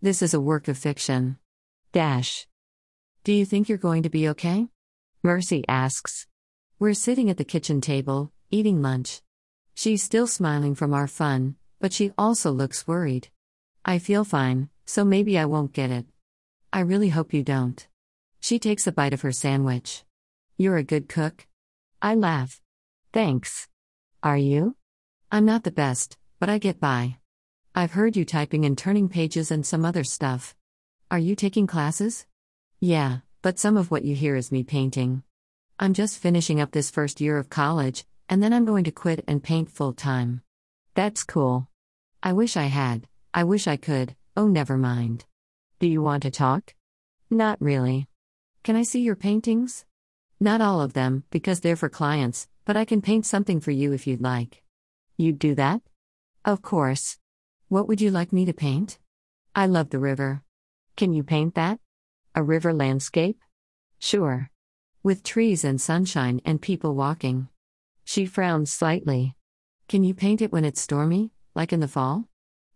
This is a work of fiction. Dash. Do you think you're going to be okay? Mercy asks. We're sitting at the kitchen table, eating lunch. She's still smiling from our fun, but she also looks worried. I feel fine, so maybe I won't get it. I really hope you don't. She takes a bite of her sandwich. You're a good cook? I laugh. Thanks. Are you? I'm not the best, but I get by. I've heard you typing and turning pages and some other stuff. Are you taking classes? Yeah, but some of what you hear is me painting. I'm just finishing up this first year of college, and then I'm going to quit and paint full time. That's cool. I wish I had, I wish I could, oh, never mind. Do you want to talk? Not really. Can I see your paintings? Not all of them, because they're for clients, but I can paint something for you if you'd like. You'd do that? Of course. What would you like me to paint? I love the river. Can you paint that? A river landscape? Sure. With trees and sunshine and people walking. She frowned slightly. Can you paint it when it's stormy, like in the fall?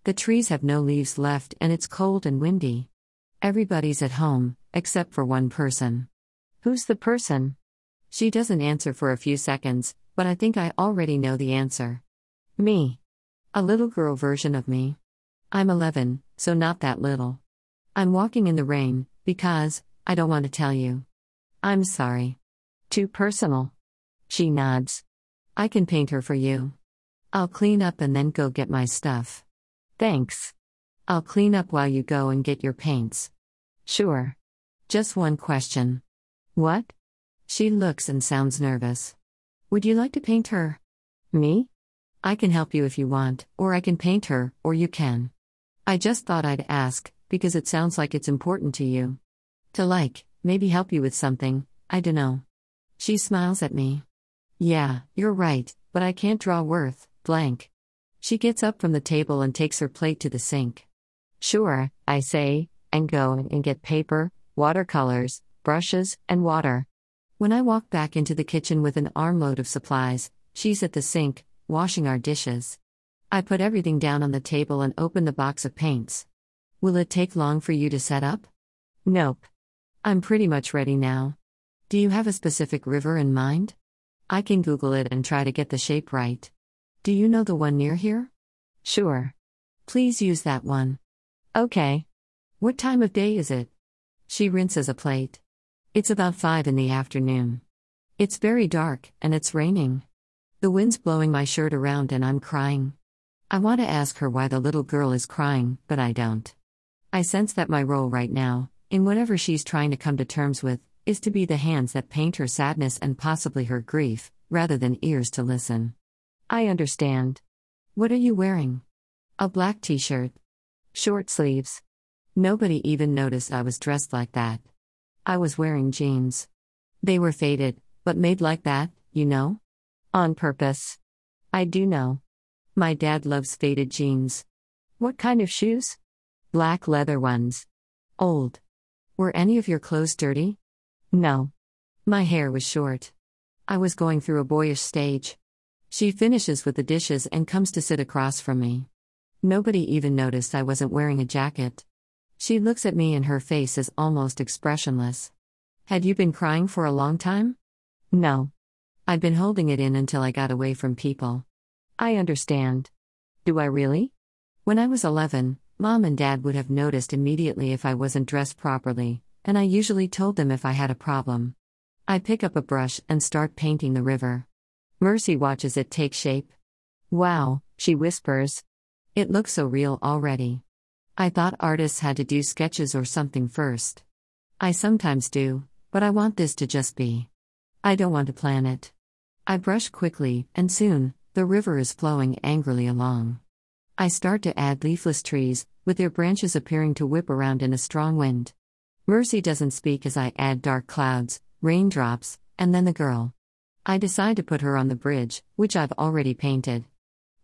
The trees have no leaves left and it's cold and windy. Everybody's at home, except for one person. Who's the person? She doesn't answer for a few seconds, but I think I already know the answer. Me. A little girl version of me. I'm 11, so not that little. I'm walking in the rain, because, I don't want to tell you. I'm sorry. Too personal. She nods. I can paint her for you. I'll clean up and then go get my stuff. Thanks. I'll clean up while you go and get your paints. Sure. Just one question. What? She looks and sounds nervous. Would you like to paint her? Me? I can help you if you want, or I can paint her, or you can. I just thought I'd ask, because it sounds like it's important to you. To like, maybe help you with something, I dunno. She smiles at me. Yeah, you're right, but I can't draw worth, blank. She gets up from the table and takes her plate to the sink. Sure, I say, and go and get paper, watercolors, brushes, and water. When I walk back into the kitchen with an armload of supplies, she's at the sink, washing our dishes. I put everything down on the table and open the box of paints. Will it take long for you to set up? Nope. I'm pretty much ready now. Do you have a specific river in mind? I can Google it and try to get the shape right. Do you know the one near here? Sure. Please use that one. Okay. What time of day is it? She rinses a plate. It's about 5 in the afternoon. It's very dark, and it's raining. The wind's blowing my shirt around and I'm crying. I want to ask her why the little girl is crying, but I don't. I sense that my role right now, in whatever she's trying to come to terms with, is to be the hands that paint her sadness and possibly her grief, rather than ears to listen. I understand. What are you wearing? A black t shirt. Short sleeves. Nobody even noticed I was dressed like that. I was wearing jeans. They were faded, but made like that, you know? On purpose. I do know. My dad loves faded jeans. What kind of shoes? Black leather ones. Old. Were any of your clothes dirty? No. My hair was short. I was going through a boyish stage. She finishes with the dishes and comes to sit across from me. Nobody even noticed I wasn't wearing a jacket. She looks at me and her face is almost expressionless. Had you been crying for a long time? No. I'd been holding it in until I got away from people. I understand. Do I really? When I was 11, mom and dad would have noticed immediately if I wasn't dressed properly, and I usually told them if I had a problem. I pick up a brush and start painting the river. Mercy watches it take shape. Wow, she whispers. It looks so real already. I thought artists had to do sketches or something first. I sometimes do, but I want this to just be. I don't want to plan it. I brush quickly, and soon, the river is flowing angrily along. I start to add leafless trees, with their branches appearing to whip around in a strong wind. Mercy doesn't speak as I add dark clouds, raindrops, and then the girl. I decide to put her on the bridge, which I've already painted.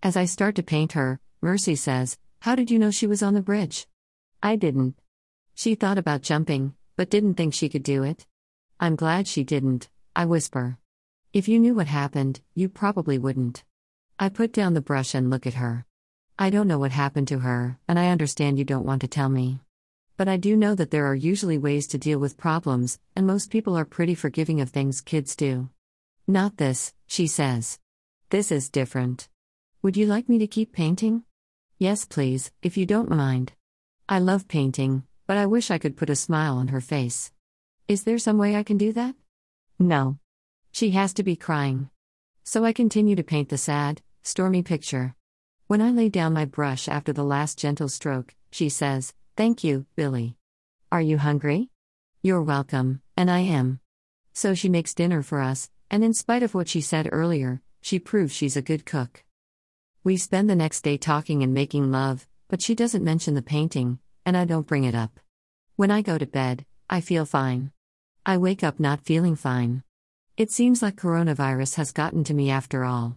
As I start to paint her, Mercy says, How did you know she was on the bridge? I didn't. She thought about jumping, but didn't think she could do it. I'm glad she didn't, I whisper. If you knew what happened, you probably wouldn't. I put down the brush and look at her. I don't know what happened to her, and I understand you don't want to tell me. But I do know that there are usually ways to deal with problems, and most people are pretty forgiving of things kids do. Not this, she says. This is different. Would you like me to keep painting? Yes, please, if you don't mind. I love painting, but I wish I could put a smile on her face. Is there some way I can do that? No. She has to be crying. So I continue to paint the sad, stormy picture. When I lay down my brush after the last gentle stroke, she says, Thank you, Billy. Are you hungry? You're welcome, and I am. So she makes dinner for us, and in spite of what she said earlier, she proves she's a good cook. We spend the next day talking and making love, but she doesn't mention the painting, and I don't bring it up. When I go to bed, I feel fine. I wake up not feeling fine. It seems like coronavirus has gotten to me after all.